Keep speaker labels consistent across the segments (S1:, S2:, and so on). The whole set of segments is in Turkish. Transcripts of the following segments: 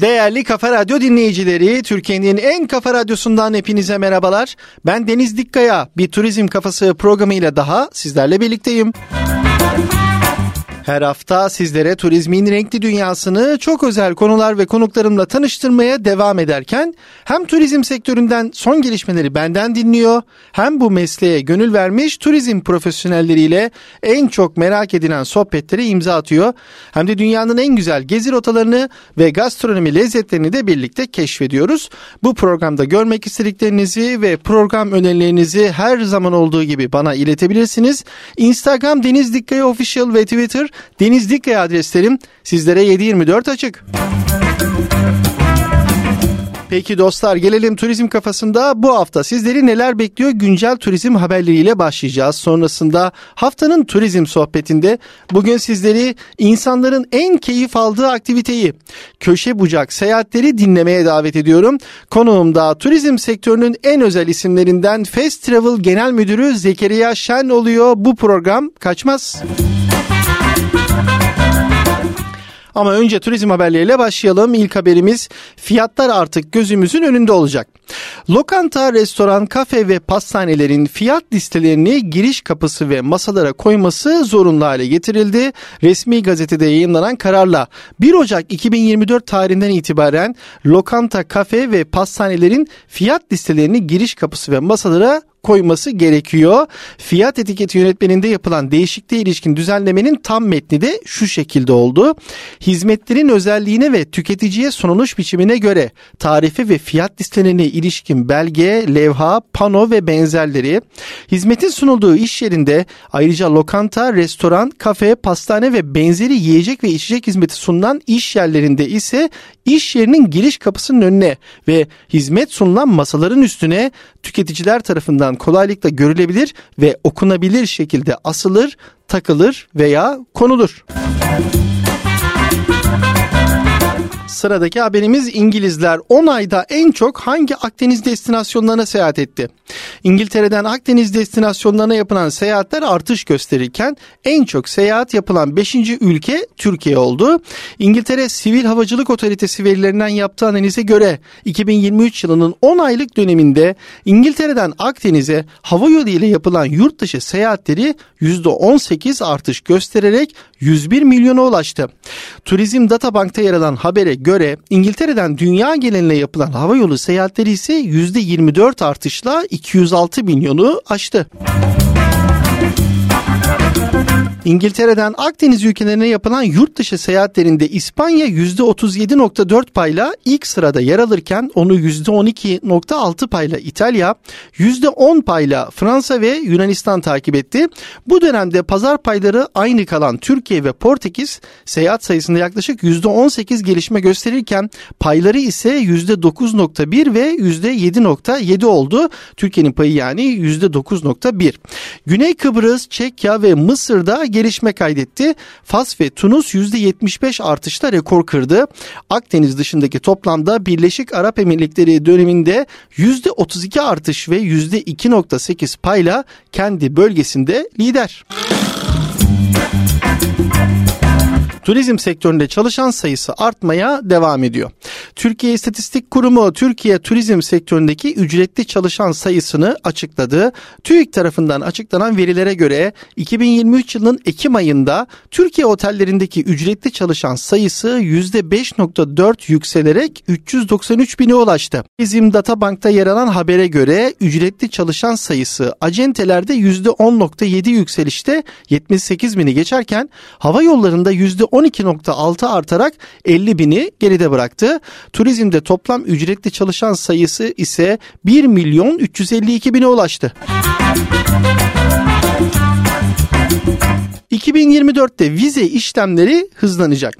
S1: Değerli Kafa Radyo dinleyicileri, Türkiye'nin en kafa radyosundan hepinize merhabalar. Ben Deniz Dikkaya, bir turizm kafası programıyla daha sizlerle birlikteyim. Her hafta sizlere turizmin renkli dünyasını çok özel konular ve konuklarımla tanıştırmaya devam ederken hem turizm sektöründen son gelişmeleri benden dinliyor hem bu mesleğe gönül vermiş turizm profesyonelleriyle en çok merak edilen sohbetlere imza atıyor. Hem de dünyanın en güzel gezi rotalarını ve gastronomi lezzetlerini de birlikte keşfediyoruz. Bu programda görmek istediklerinizi ve program önerilerinizi her zaman olduğu gibi bana iletebilirsiniz. Instagram Deniz Dikkaya Official ve Twitter Deniz Dikkaya adreslerim sizlere 724 açık. Peki dostlar gelelim turizm kafasında bu hafta sizleri neler bekliyor güncel turizm haberleriyle başlayacağız. Sonrasında haftanın turizm sohbetinde bugün sizleri insanların en keyif aldığı aktiviteyi köşe bucak seyahatleri dinlemeye davet ediyorum. Konuğum da turizm sektörünün en özel isimlerinden Fast Travel Genel Müdürü Zekeriya Şen oluyor. Bu program kaçmaz. Müzik ama önce turizm haberleriyle başlayalım. İlk haberimiz fiyatlar artık gözümüzün önünde olacak. Lokanta, restoran, kafe ve pastanelerin fiyat listelerini giriş kapısı ve masalara koyması zorunlu hale getirildi. Resmi gazetede yayınlanan kararla 1 Ocak 2024 tarihinden itibaren lokanta, kafe ve pastanelerin fiyat listelerini giriş kapısı ve masalara koyması gerekiyor. Fiyat etiketi yönetmeninde yapılan değişikliğe ilişkin düzenlemenin tam metni de şu şekilde oldu. Hizmetlerin özelliğine ve tüketiciye sunuluş biçimine göre tarife ve fiyat listelerine ilişkin belge, levha, pano ve benzerleri, hizmetin sunulduğu iş yerinde ayrıca lokanta, restoran, kafe, pastane ve benzeri yiyecek ve içecek hizmeti sunulan iş yerlerinde ise iş yerinin giriş kapısının önüne ve hizmet sunulan masaların üstüne tüketiciler tarafından kolaylıkla görülebilir ve okunabilir şekilde asılır, takılır veya konulur. Sıradaki haberimiz İngilizler 10 ayda en çok hangi Akdeniz destinasyonlarına seyahat etti? İngiltere'den Akdeniz destinasyonlarına yapılan seyahatler artış gösterirken en çok seyahat yapılan 5. ülke Türkiye oldu. İngiltere Sivil Havacılık Otoritesi verilerinden yaptığı analize göre 2023 yılının 10 aylık döneminde İngiltere'den Akdeniz'e hava yolu ile yapılan yurt dışı seyahatleri %18 artış göstererek 101 milyona ulaştı. Turizm Databank'ta yer alan habere göre İngiltere'den dünya geneline yapılan havayolu seyahatleri ise %24 artışla 206 milyonu aştı. İngiltere'den Akdeniz ülkelerine yapılan yurt dışı seyahatlerinde İspanya %37.4 payla ilk sırada yer alırken onu %12.6 payla İtalya, %10 payla Fransa ve Yunanistan takip etti. Bu dönemde pazar payları aynı kalan Türkiye ve Portekiz seyahat sayısında yaklaşık %18 gelişme gösterirken payları ise %9.1 ve %7.7 oldu. Türkiye'nin payı yani %9.1. Güney Kıbrıs, Çekya ve Mısır'da gelişme kaydetti. Fas ve Tunus %75 artışla rekor kırdı. Akdeniz dışındaki toplamda Birleşik Arap Emirlikleri döneminde %32 artış ve %2.8 payla kendi bölgesinde lider. Turizm sektöründe çalışan sayısı artmaya devam ediyor. Türkiye İstatistik Kurumu Türkiye turizm sektöründeki ücretli çalışan sayısını açıkladı. TÜİK tarafından açıklanan verilere göre 2023 yılının Ekim ayında Türkiye otellerindeki ücretli çalışan sayısı %5.4 yükselerek 393 bine ulaştı. Bizim Databank'ta yer alan habere göre ücretli çalışan sayısı acentelerde %10.7 yükselişte 78 bini geçerken hava yollarında %10 12.6 artarak 50 bini geride bıraktı. Turizmde toplam ücretli çalışan sayısı ise 1 milyon 352 bine ulaştı. 2024'te vize işlemleri hızlanacak.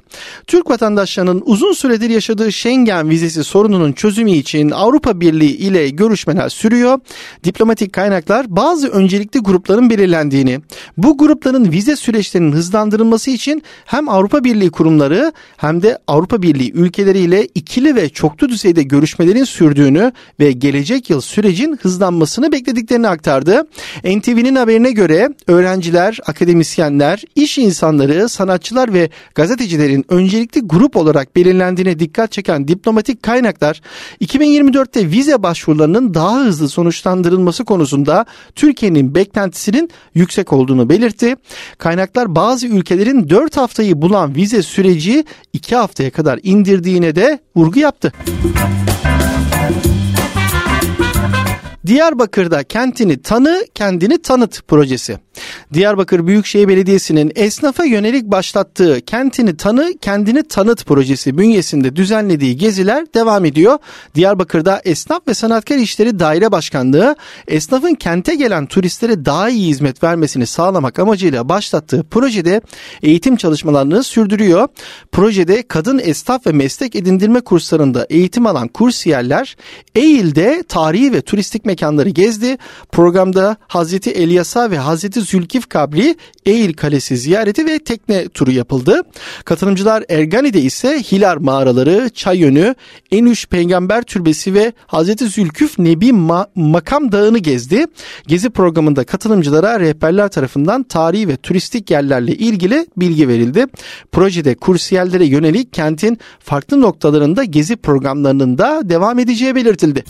S1: Türk vatandaşlarının uzun süredir yaşadığı Schengen vizesi sorununun çözümü için Avrupa Birliği ile görüşmeler sürüyor. Diplomatik kaynaklar bazı öncelikli grupların belirlendiğini, bu grupların vize süreçlerinin hızlandırılması için hem Avrupa Birliği kurumları hem de Avrupa Birliği ülkeleriyle ikili ve çoklu düzeyde görüşmelerin sürdüğünü ve gelecek yıl sürecin hızlanmasını beklediklerini aktardı. NTV'nin haberine göre öğrenciler, akademisyenler, iş insanları, sanatçılar ve gazetecilerin öncelikli grup olarak belirlendiğine dikkat çeken diplomatik kaynaklar 2024'te vize başvurularının daha hızlı sonuçlandırılması konusunda Türkiye'nin beklentisinin yüksek olduğunu belirtti. Kaynaklar bazı ülkelerin 4 haftayı bulan vize süreci 2 haftaya kadar indirdiğine de vurgu yaptı. Diyarbakır'da kentini tanı, kendini tanıt projesi. Diyarbakır Büyükşehir Belediyesi'nin esnafa yönelik başlattığı Kentini Tanı, Kendini Tanıt projesi bünyesinde düzenlediği geziler devam ediyor. Diyarbakır'da Esnaf ve Sanatkar İşleri Daire Başkanlığı, esnafın kente gelen turistlere daha iyi hizmet vermesini sağlamak amacıyla başlattığı projede eğitim çalışmalarını sürdürüyor. Projede kadın esnaf ve meslek edindirme kurslarında eğitim alan kursiyerler Eğil'de tarihi ve turistik mekanları gezdi. Programda Hazreti Elyasa ve Hazreti Zülkif Kabri, Eğil Kalesi ziyareti ve tekne turu yapıldı. Katılımcılar Ergani'de ise Hilar mağaraları, Çay Yönü, Enüş Peygamber Türbesi ve Hazreti Zülküf Nebi Ma- Makam Dağı'nı gezdi. Gezi programında katılımcılara rehberler tarafından tarihi ve turistik yerlerle ilgili bilgi verildi. Projede kursiyerlere yönelik kentin farklı noktalarında gezi programlarının da devam edeceği belirtildi.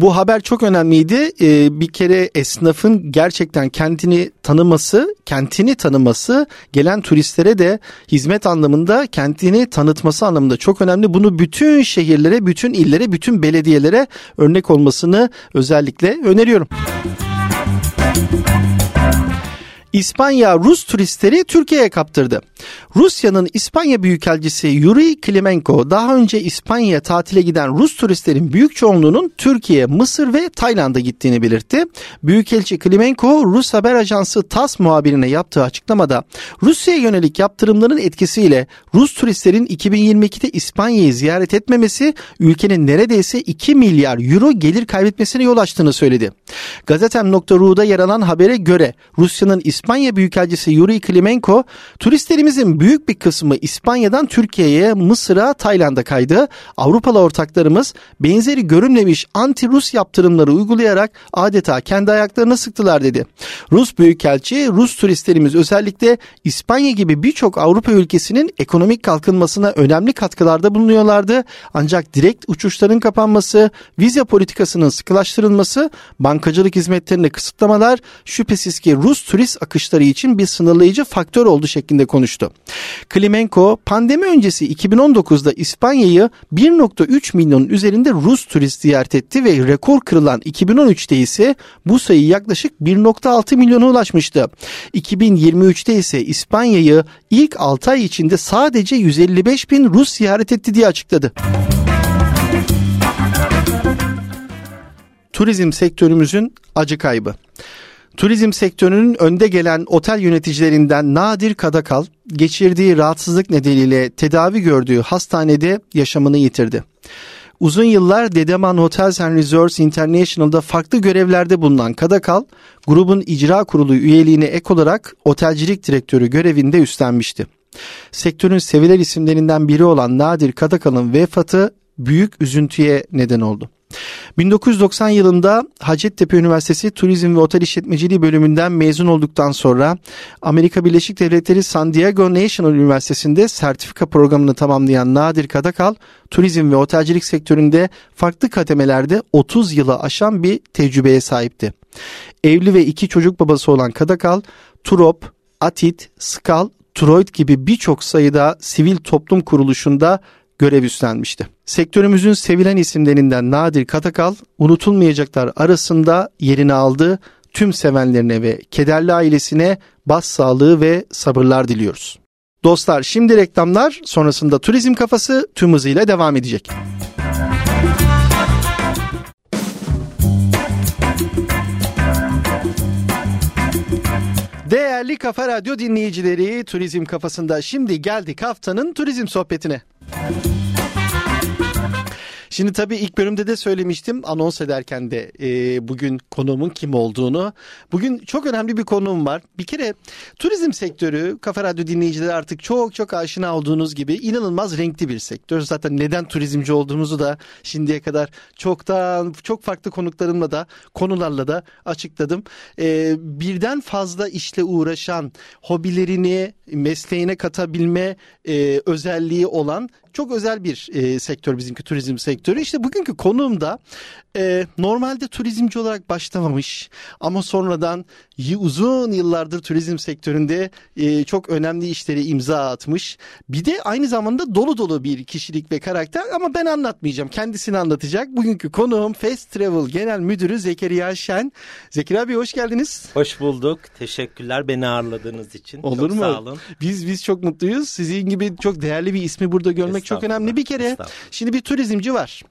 S1: Bu haber çok önemliydi. Ee, bir kere esnafın gerçekten kendini tanıması, kentini tanıması, gelen turistlere de hizmet anlamında kendini tanıtması anlamında çok önemli. Bunu bütün şehirlere, bütün illere, bütün belediyelere örnek olmasını özellikle öneriyorum. İspanya Rus turistleri Türkiye'ye kaptırdı. Rusya'nın İspanya Büyükelçisi Yuri Klimenko daha önce İspanya'ya tatile giden Rus turistlerin büyük çoğunluğunun Türkiye, Mısır ve Tayland'a gittiğini belirtti. Büyükelçi Klimenko Rus haber ajansı TAS muhabirine yaptığı açıklamada Rusya'ya yönelik yaptırımların etkisiyle Rus turistlerin 2022'de İspanya'yı ziyaret etmemesi ülkenin neredeyse 2 milyar euro gelir kaybetmesine yol açtığını söyledi. Gazetem.ru'da yer alan habere göre Rusya'nın İspanya Büyükelçisi Yuri Klimenko turistlerimizin büyük bir kısmı İspanya'dan Türkiye'ye, Mısır'a, Tayland'a kaydı. Avrupalı ortaklarımız benzeri görünmemiş anti-Rus yaptırımları uygulayarak adeta kendi ayaklarına sıktılar dedi. Rus Büyükelçi, Rus turistlerimiz özellikle İspanya gibi birçok Avrupa ülkesinin ekonomik kalkınmasına önemli katkılarda bulunuyorlardı. Ancak direkt uçuşların kapanması, vize politikasının sıkılaştırılması, bankacılık hizmetlerinde kısıtlamalar şüphesiz ki Rus turist akışları için bir sınırlayıcı faktör oldu şeklinde konuştu. Klimenko pandemi öncesi 2019'da İspanya'yı 1.3 milyonun üzerinde Rus turist ziyaret etti ve rekor kırılan 2013'te ise bu sayı yaklaşık 1.6 milyona ulaşmıştı. 2023'te ise İspanya'yı ilk 6 ay içinde sadece 155 bin Rus ziyaret etti diye açıkladı. Turizm sektörümüzün acı kaybı. Turizm sektörünün önde gelen otel yöneticilerinden Nadir Kadakal geçirdiği rahatsızlık nedeniyle tedavi gördüğü hastanede yaşamını yitirdi. Uzun yıllar Dedeman Hotels and Resorts International'da farklı görevlerde bulunan Kadakal, grubun icra kurulu üyeliğine ek olarak otelcilik direktörü görevinde üstlenmişti. Sektörün sevilen isimlerinden biri olan Nadir Kadakal'ın vefatı büyük üzüntüye neden oldu. 1990 yılında Hacettepe Üniversitesi Turizm ve Otel İşletmeciliği bölümünden mezun olduktan sonra Amerika Birleşik Devletleri San Diego National Üniversitesi'nde sertifika programını tamamlayan Nadir Kadakal, turizm ve otelcilik sektöründe farklı kademelerde 30 yılı aşan bir tecrübeye sahipti. Evli ve iki çocuk babası olan Kadakal, Turop, Atit, Skal, Troid gibi birçok sayıda sivil toplum kuruluşunda görev üstlenmişti. Sektörümüzün sevilen isimlerinden Nadir Katakal unutulmayacaklar arasında yerini aldı. Tüm sevenlerine ve kederli ailesine bas sağlığı ve sabırlar diliyoruz. Dostlar şimdi reklamlar sonrasında turizm kafası tüm hızıyla devam edecek. Değerli Kafa Radyo dinleyicileri Turizm Kafasında şimdi geldik haftanın turizm sohbetine. Thank you. Şimdi tabii ilk bölümde de söylemiştim anons ederken de e, bugün konuğumun kim olduğunu. Bugün çok önemli bir konuğum var. Bir kere turizm sektörü Kafa Radyo dinleyicileri artık çok çok aşina olduğunuz gibi inanılmaz renkli bir sektör. Zaten neden turizmci olduğumuzu da şimdiye kadar çoktan çok farklı konuklarımla da konularla da açıkladım. E, birden fazla işle uğraşan hobilerini mesleğine katabilme e, özelliği olan çok özel bir e, sektör bizimki turizm sektörü. İşte bugünkü konuğum da e, normalde turizmci olarak başlamamış ama sonradan uzun yıllardır turizm sektöründe e, çok önemli işleri imza atmış. Bir de aynı zamanda dolu dolu bir kişilik ve karakter ama ben anlatmayacağım. Kendisini anlatacak. Bugünkü konuğum Fast Travel Genel Müdürü Zekeriya Şen. Zekeriya Bey hoş geldiniz.
S2: Hoş bulduk. Teşekkürler beni ağırladığınız için.
S1: Olur çok mu? Sağ olun. Biz biz çok mutluyuz. Sizin gibi çok değerli bir ismi burada görmek çok önemli. Bir kere şimdi bir turizmci var.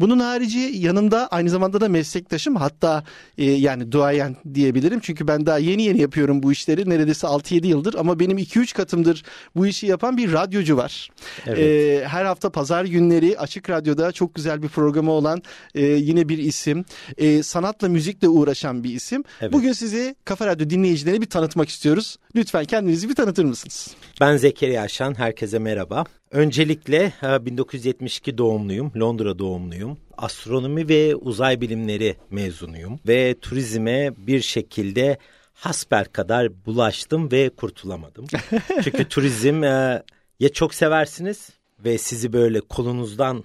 S1: Bunun harici yanında aynı zamanda da meslektaşım hatta e, yani duayen diyebilirim. Çünkü ben daha yeni yeni yapıyorum bu işleri. Neredeyse 6-7 yıldır ama benim 2-3 katımdır bu işi yapan bir radyocu var. Evet. E, her hafta pazar günleri Açık Radyo'da çok güzel bir programı olan e, yine bir isim. E, sanatla müzikle uğraşan bir isim. Evet. Bugün sizi Kafa Radyo dinleyicilerine bir tanıtmak istiyoruz. Lütfen kendinizi bir tanıtır mısınız?
S2: Ben Zekeriya Şan. Herkese merhaba. Öncelikle 1972 doğumluyum, Londra doğumluyum. Astronomi ve uzay bilimleri mezunuyum ve turizme bir şekilde hasper kadar bulaştım ve kurtulamadım. Çünkü turizm e, ya çok seversiniz ve sizi böyle kolunuzdan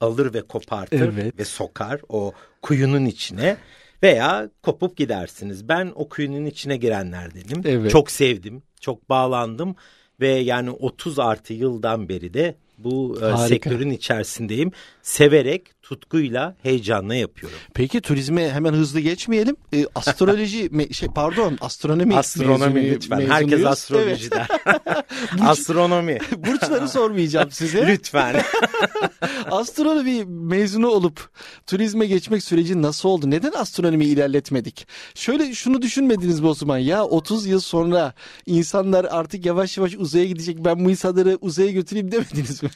S2: alır ve kopartır evet. ve sokar o kuyunun içine veya kopup gidersiniz. Ben o kuyunun içine girenlerdenim. Evet. Çok sevdim, çok bağlandım ve yani 30 artı yıldan beri de bu e, Harika. sektörün içerisindeyim. Severek, tutkuyla, heyecanla yapıyorum.
S1: Peki turizme hemen hızlı geçmeyelim. E, astroloji me, şey pardon, astronomi
S2: Astronomi mezunu, lütfen. Mezunuyuz. Herkes astroloji evet. der. astronomi.
S1: Burçları sormayacağım size.
S2: lütfen.
S1: astronomi mezunu olup turizme geçmek süreci nasıl oldu? Neden astronomi ilerletmedik? Şöyle şunu düşünmediniz mi Osman? Ya 30 yıl sonra insanlar artık yavaş yavaş uzaya gidecek. Ben bu insanları uzaya götüreyim demediniz mi?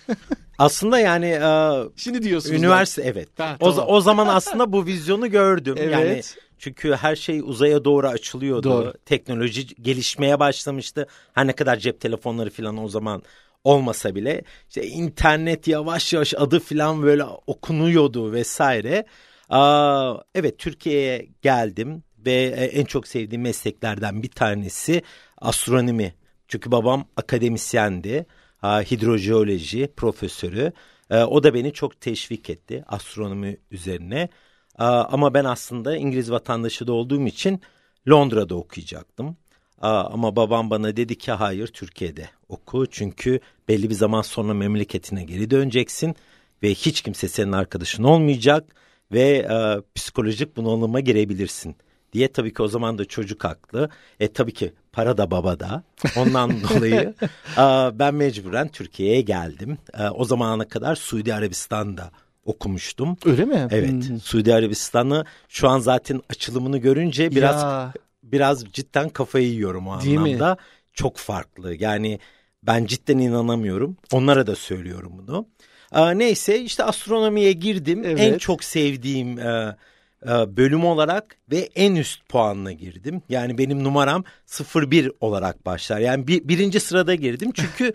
S2: Aslında yani e,
S1: şimdi diyorsunuz.
S2: Üniversite ben. evet. Ha, o, tamam. o zaman aslında bu vizyonu gördüm. Evet. Yani çünkü her şey uzaya doğru açılıyordu. Doğru. Teknoloji gelişmeye başlamıştı. Her ne kadar cep telefonları falan o zaman olmasa bile işte internet yavaş yavaş adı falan böyle okunuyordu vesaire. Aa, evet Türkiye'ye geldim ve e, en çok sevdiğim mesleklerden bir tanesi astronomi. Çünkü babam akademisyendi, hidrojeoloji profesörü. E, o da beni çok teşvik etti astronomi üzerine. Ama ben aslında İngiliz vatandaşı da olduğum için Londra'da okuyacaktım. Ama babam bana dedi ki hayır Türkiye'de oku. Çünkü belli bir zaman sonra memleketine geri döneceksin. Ve hiç kimse senin arkadaşın olmayacak. Ve e, psikolojik bunalıma girebilirsin diye tabii ki o zaman da çocuk haklı. E tabii ki para da baba da. Ondan dolayı e, ben mecburen Türkiye'ye geldim. E, o zamana kadar Suudi Arabistan'da okumuştum.
S1: Öyle mi?
S2: Evet. Hmm. Suudi Arabistan'ı şu an zaten açılımını görünce biraz ya. biraz cidden kafayı yiyorum o Değil anlamda. Mi? Çok farklı. Yani ben cidden inanamıyorum. Onlara da söylüyorum bunu. Ee, neyse işte astronomiye girdim. Evet. En çok sevdiğim e, bölüm olarak ve en üst puanla girdim. Yani benim numaram 01 olarak başlar. Yani bir, birinci sırada girdim. Çünkü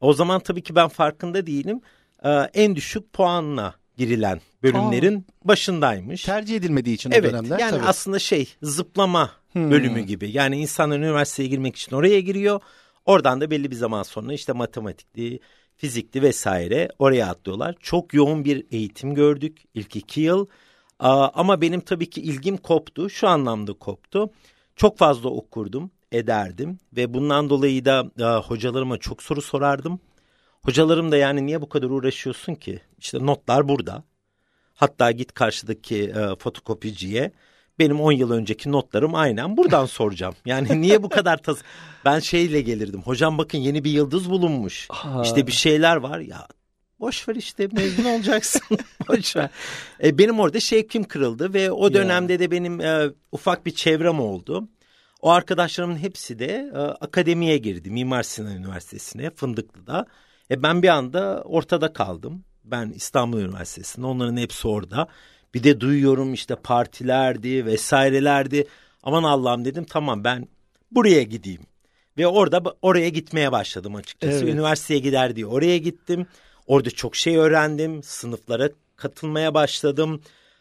S2: o zaman tabii ki ben farkında değilim. Ee, en düşük puanla girilen bölümlerin Aa, başındaymış.
S1: Tercih edilmediği için
S2: evet,
S1: o dönemler.
S2: Yani tabii. aslında şey zıplama hmm. bölümü gibi. Yani insanlar üniversiteye girmek için oraya giriyor. Oradan da belli bir zaman sonra işte matematikli, fizikli vesaire oraya atlıyorlar. Çok yoğun bir eğitim gördük ilk iki yıl. Ama benim tabii ki ilgim koptu. Şu anlamda koptu. Çok fazla okurdum, ederdim ve bundan dolayı da hocalarıma çok soru sorardım. Hocalarım da yani niye bu kadar uğraşıyorsun ki? İşte notlar burada. Hatta git karşıdaki e, fotokopiciye. Benim 10 yıl önceki notlarım aynen buradan soracağım. Yani niye bu kadar tas... Ben şeyle gelirdim. Hocam bakın yeni bir yıldız bulunmuş. Aa. İşte bir şeyler var ya. Boş ver işte mezun olacaksın. Boş ver. E, benim orada şevkim kırıldı ve o dönemde ya. de benim e, ufak bir çevrem oldu. O arkadaşlarımın hepsi de e, akademiye girdi. Mimar Sinan Üniversitesi'ne Fındıklı'da. E ben bir anda ortada kaldım Ben İstanbul Üniversitesi'nde onların hepsi orada. Bir de duyuyorum işte partilerdi vesairelerdi. Aman Allah'ım dedim tamam ben buraya gideyim. Ve orada oraya gitmeye başladım açıkçası. Evet. Üniversiteye gider diye oraya gittim. Orada çok şey öğrendim. Sınıflara katılmaya başladım.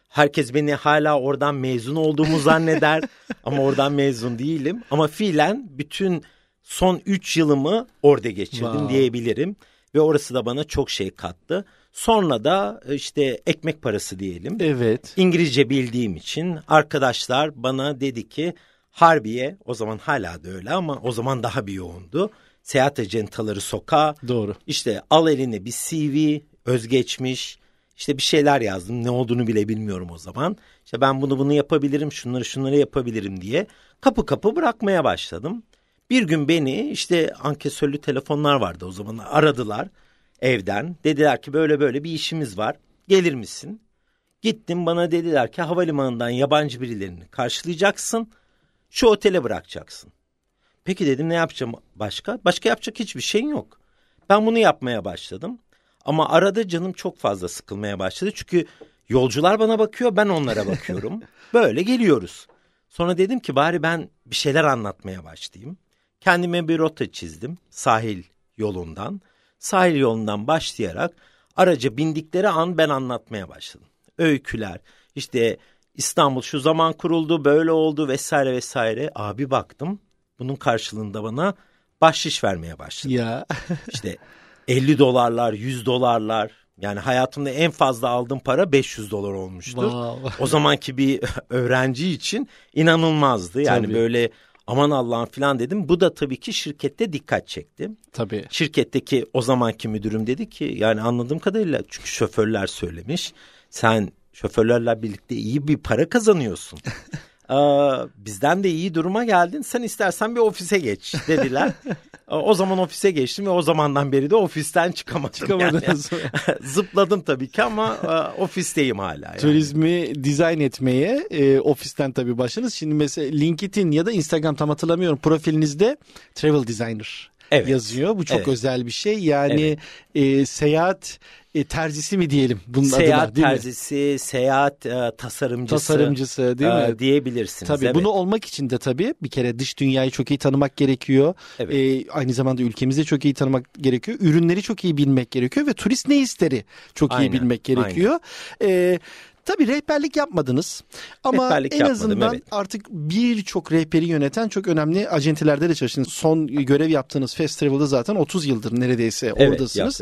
S2: Herkes beni hala oradan mezun olduğumu zanneder. ama oradan mezun değilim. Ama fiilen bütün son 3 yılımı orada geçirdim wow. diyebilirim. Ve orası da bana çok şey kattı. Sonra da işte ekmek parası diyelim.
S1: Evet.
S2: İngilizce bildiğim için arkadaşlar bana dedi ki Harbiye o zaman hala da öyle ama o zaman daha bir yoğundu. Seyahat acentaları sokağa.
S1: Doğru.
S2: İşte al eline bir CV, özgeçmiş. İşte bir şeyler yazdım. Ne olduğunu bile bilmiyorum o zaman. İşte ben bunu bunu yapabilirim, şunları şunları yapabilirim diye kapı kapı bırakmaya başladım. Bir gün beni işte ankesörlü telefonlar vardı o zaman aradılar evden. Dediler ki böyle böyle bir işimiz var. Gelir misin? Gittim bana dediler ki havalimanından yabancı birilerini karşılayacaksın. Şu otele bırakacaksın. Peki dedim ne yapacağım başka? Başka yapacak hiçbir şeyin yok. Ben bunu yapmaya başladım. Ama arada canım çok fazla sıkılmaya başladı. Çünkü yolcular bana bakıyor ben onlara bakıyorum. Böyle geliyoruz. Sonra dedim ki bari ben bir şeyler anlatmaya başlayayım. Kendime bir rota çizdim sahil yolundan. Sahil yolundan başlayarak araca bindikleri an ben anlatmaya başladım. Öyküler işte İstanbul şu zaman kuruldu böyle oldu vesaire vesaire. Abi baktım bunun karşılığında bana bahşiş vermeye başladı.
S1: Ya.
S2: işte 50 dolarlar 100 dolarlar yani hayatımda en fazla aldığım para 500 dolar olmuştur. Wow. O zamanki bir öğrenci için inanılmazdı. Yani Tabii. böyle aman Allah'ım falan dedim. Bu da tabii ki şirkette dikkat çekti.
S1: Tabii.
S2: Şirketteki o zamanki müdürüm dedi ki yani anladığım kadarıyla çünkü şoförler söylemiş. Sen şoförlerle birlikte iyi bir para kazanıyorsun. Aa, bizden de iyi duruma geldin. Sen istersen bir ofise geç dediler. o zaman ofise geçtim ve o zamandan beri de ofisten çıkamadım. Çıkamadınız yani. Zıpladım tabii ki ama e, ofisteyim hala. Yani.
S1: Turizmi dizayn etmeye e, ofisten tabii başladınız. Şimdi mesela LinkedIn ya da Instagram tam hatırlamıyorum profilinizde travel designer evet. yazıyor. Bu çok evet. özel bir şey. Yani evet. e, seyahat e, terzisi mi diyelim bunun
S2: seyahat
S1: adına değil
S2: terzisi, mi? seyahat e, tasarımcısı.
S1: Tasarımcısı değil e,
S2: mi? Diyebilirsiniz.
S1: Tabii evet. bunu olmak için de tabii bir kere dış dünyayı çok iyi tanımak gerekiyor. Evet. E, aynı zamanda ülkemizi çok iyi tanımak gerekiyor. Ürünleri çok iyi bilmek gerekiyor ve turist ne isteri çok Aynen. iyi bilmek gerekiyor. Aynen. E, Tabii rehberlik yapmadınız ama rehberlik en azından evet. artık birçok rehberi yöneten çok önemli acentelerde de çalıştınız. Son görev yaptığınız festivalda zaten 30 yıldır neredeyse evet, oradasınız.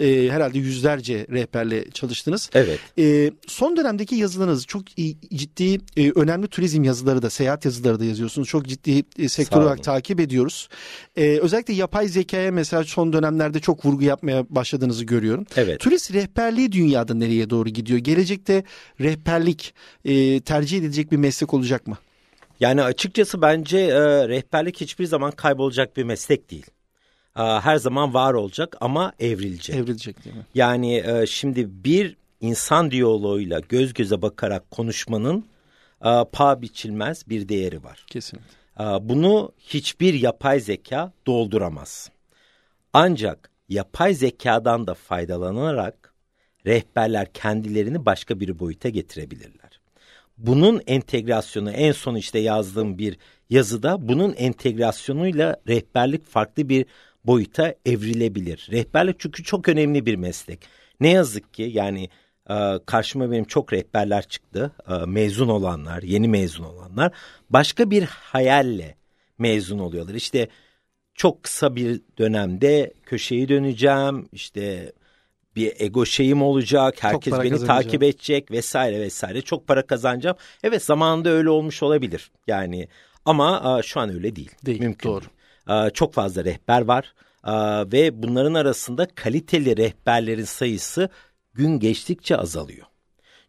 S1: Ee, herhalde yüzlerce rehberle çalıştınız.
S2: Evet.
S1: Ee, son dönemdeki yazılarınız çok iyi, ciddi e, önemli turizm yazıları da seyahat yazıları da yazıyorsunuz. Çok ciddi e, sektör olarak takip ediyoruz. Ee, özellikle yapay zekaya mesela son dönemlerde çok vurgu yapmaya başladığınızı görüyorum.
S2: Evet.
S1: Turist rehberliği dünyada nereye doğru gidiyor? Gelecekte rehberlik e, tercih edilecek bir meslek olacak mı?
S2: Yani açıkçası bence e, rehberlik hiçbir zaman kaybolacak bir meslek değil. E, her zaman var olacak ama evrilecek.
S1: Evrilecek değil mi?
S2: Yani e, şimdi bir insan diyaloğuyla göz göze bakarak konuşmanın e, paha biçilmez bir değeri var.
S1: Kesinlikle.
S2: E, bunu hiçbir yapay zeka dolduramaz. Ancak yapay zekadan da faydalanarak rehberler kendilerini başka bir boyuta getirebilirler. Bunun entegrasyonu en son işte yazdığım bir yazıda bunun entegrasyonuyla rehberlik farklı bir boyuta evrilebilir. Rehberlik çünkü çok önemli bir meslek. Ne yazık ki yani e, karşıma benim çok rehberler çıktı. E, mezun olanlar, yeni mezun olanlar başka bir hayalle mezun oluyorlar. İşte çok kısa bir dönemde köşeyi döneceğim, işte bir ego şeyim olacak. Herkes beni takip edecek vesaire vesaire. Çok para kazanacağım. Evet zamanında öyle olmuş olabilir. Yani ama şu an öyle değil.
S1: Değil. Mümkün doğru.
S2: Değil. Çok fazla rehber var. Ve bunların arasında kaliteli rehberlerin sayısı gün geçtikçe azalıyor.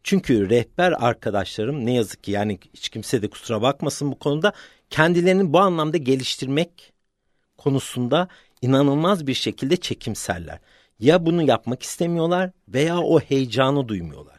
S2: Çünkü rehber arkadaşlarım ne yazık ki yani hiç kimse de kusura bakmasın bu konuda kendilerini bu anlamda geliştirmek konusunda inanılmaz bir şekilde çekimserler ya bunu yapmak istemiyorlar veya o heyecanı duymuyorlar.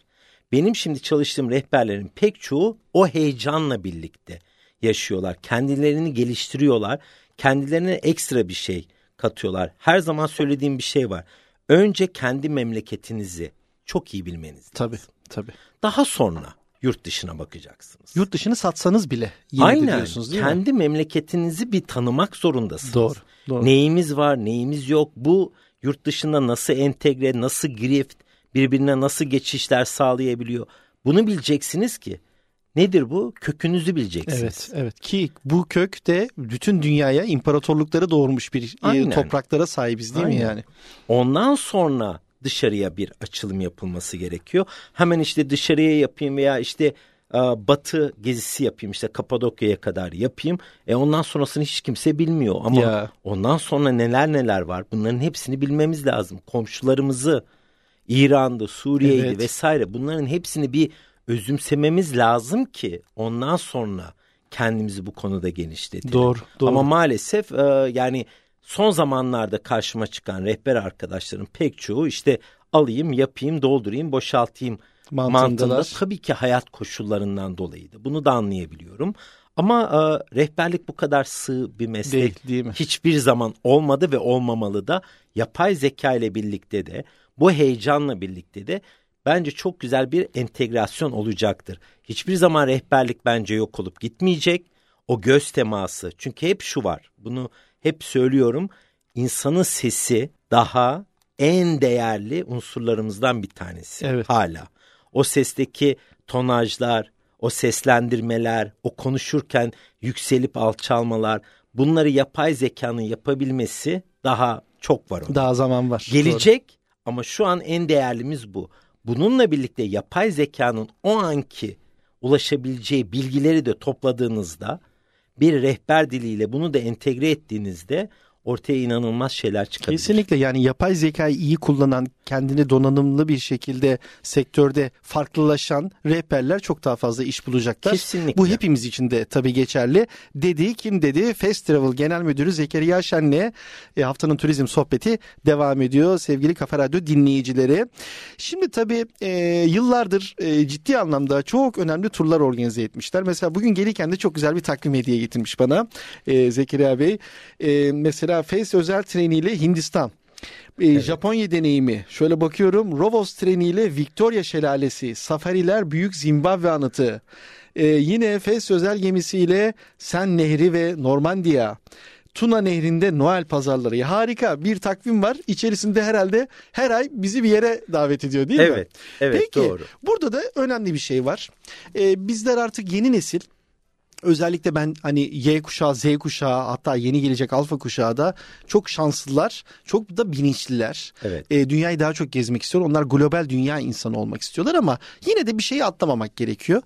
S2: Benim şimdi çalıştığım rehberlerin pek çoğu o heyecanla birlikte yaşıyorlar. Kendilerini geliştiriyorlar. Kendilerine ekstra bir şey katıyorlar. Her zaman söylediğim bir şey var. Önce kendi memleketinizi çok iyi bilmeniz lazım.
S1: Tabii tabii.
S2: Daha sonra yurt dışına bakacaksınız.
S1: Yurt dışını satsanız bile yine
S2: Aynen.
S1: diyorsunuz değil
S2: Kendi
S1: mi?
S2: memleketinizi bir tanımak zorundasınız.
S1: Doğru, doğru.
S2: Neyimiz var, neyimiz yok. Bu yurt dışında nasıl entegre, nasıl grift, birbirine nasıl geçişler sağlayabiliyor. Bunu bileceksiniz ki. Nedir bu? Kökünüzü bileceksiniz.
S1: Evet, evet. Ki bu kök de bütün dünyaya imparatorlukları doğurmuş bir e,
S2: Aynen.
S1: topraklara sahibiz değil
S2: Aynen.
S1: mi yani?
S2: Ondan sonra dışarıya bir açılım yapılması gerekiyor. Hemen işte dışarıya yapayım veya işte batı gezisi yapayım işte Kapadokya'ya kadar yapayım. E ondan sonrasını hiç kimse bilmiyor ama
S1: Ya.
S2: ondan sonra neler neler var bunların hepsini bilmemiz lazım. Komşularımızı İran'dı, Suriye'ydi
S1: Evet.
S2: vesaire bunların hepsini bir özümsememiz lazım ki ondan sonra kendimizi bu konuda genişletelim.
S1: Doğru, doğru.
S2: Ama maalesef e, yani son zamanlarda karşıma çıkan rehber arkadaşlarım pek çoğu işte alayım, yapayım, doldurayım, boşaltayım
S1: Mantığındalar.
S2: mantığında tabii ki hayat koşullarından dolayıydı. Bunu da anlayabiliyorum. Ama e, rehberlik bu kadar sığ bir meslek
S1: Değil, değil mi?
S2: hiçbir zaman olmadı ve olmamalı da yapay zeka ile birlikte de bu heyecanla birlikte de bence çok güzel bir entegrasyon olacaktır. Hiçbir zaman rehberlik bence yok olup gitmeyecek. O göz teması çünkü hep şu var bunu hep söylüyorum insanın sesi daha en değerli unsurlarımızdan bir tanesi
S1: Evet.
S2: hala. O sesteki tonajlar, o seslendirmeler, o konuşurken yükselip alçalmalar bunları yapay zekanın yapabilmesi daha çok var onda.
S1: Daha zaman var.
S2: Gelecek ama şu an en değerlimiz bu. Bununla birlikte yapay zekanın o anki ulaşabileceği bilgileri de topladığınızda bir rehber diliyle bunu da entegre ettiğinizde ortaya inanılmaz şeyler çıkabilir.
S1: Kesinlikle yani yapay zekayı iyi kullanan, kendini donanımlı bir şekilde sektörde farklılaşan rehberler çok daha fazla iş bulacaklar.
S2: Kesinlikle.
S1: Bu hepimiz için de tabii geçerli. Dedi kim dedi? Fast Travel Genel Müdürü Zekeriya Şen'le e, haftanın turizm sohbeti devam ediyor sevgili Kafa Radyo dinleyicileri. Şimdi tabii e, yıllardır e, ciddi anlamda çok önemli turlar organize etmişler. Mesela bugün gelirken de çok güzel bir takvim hediye getirmiş bana e, Zekeriya Bey. E, mesela Face özel treniyle Hindistan. E, Japonya deneyimi. Şöyle bakıyorum. Rovos treniyle Victoria Şelalesi, Safariler Büyük Zimbabwe Anıtı. E, yine Fes özel gemisiyle Sen Nehri ve Normandiya. Tuna Nehri'nde Noel pazarları. Ya harika bir takvim var. İçerisinde herhalde her ay bizi bir yere davet ediyor değil mi?
S2: Evet, evet
S1: Peki,
S2: doğru.
S1: burada da önemli bir şey var. Ee, bizler artık yeni nesil Özellikle ben hani Y kuşağı, Z kuşağı hatta yeni gelecek alfa kuşağı da çok şanslılar, çok da bilinçliler.
S2: Evet.
S1: Ee, dünyayı daha çok gezmek istiyor. Onlar global dünya insanı olmak istiyorlar ama yine de bir şeyi atlamamak gerekiyor.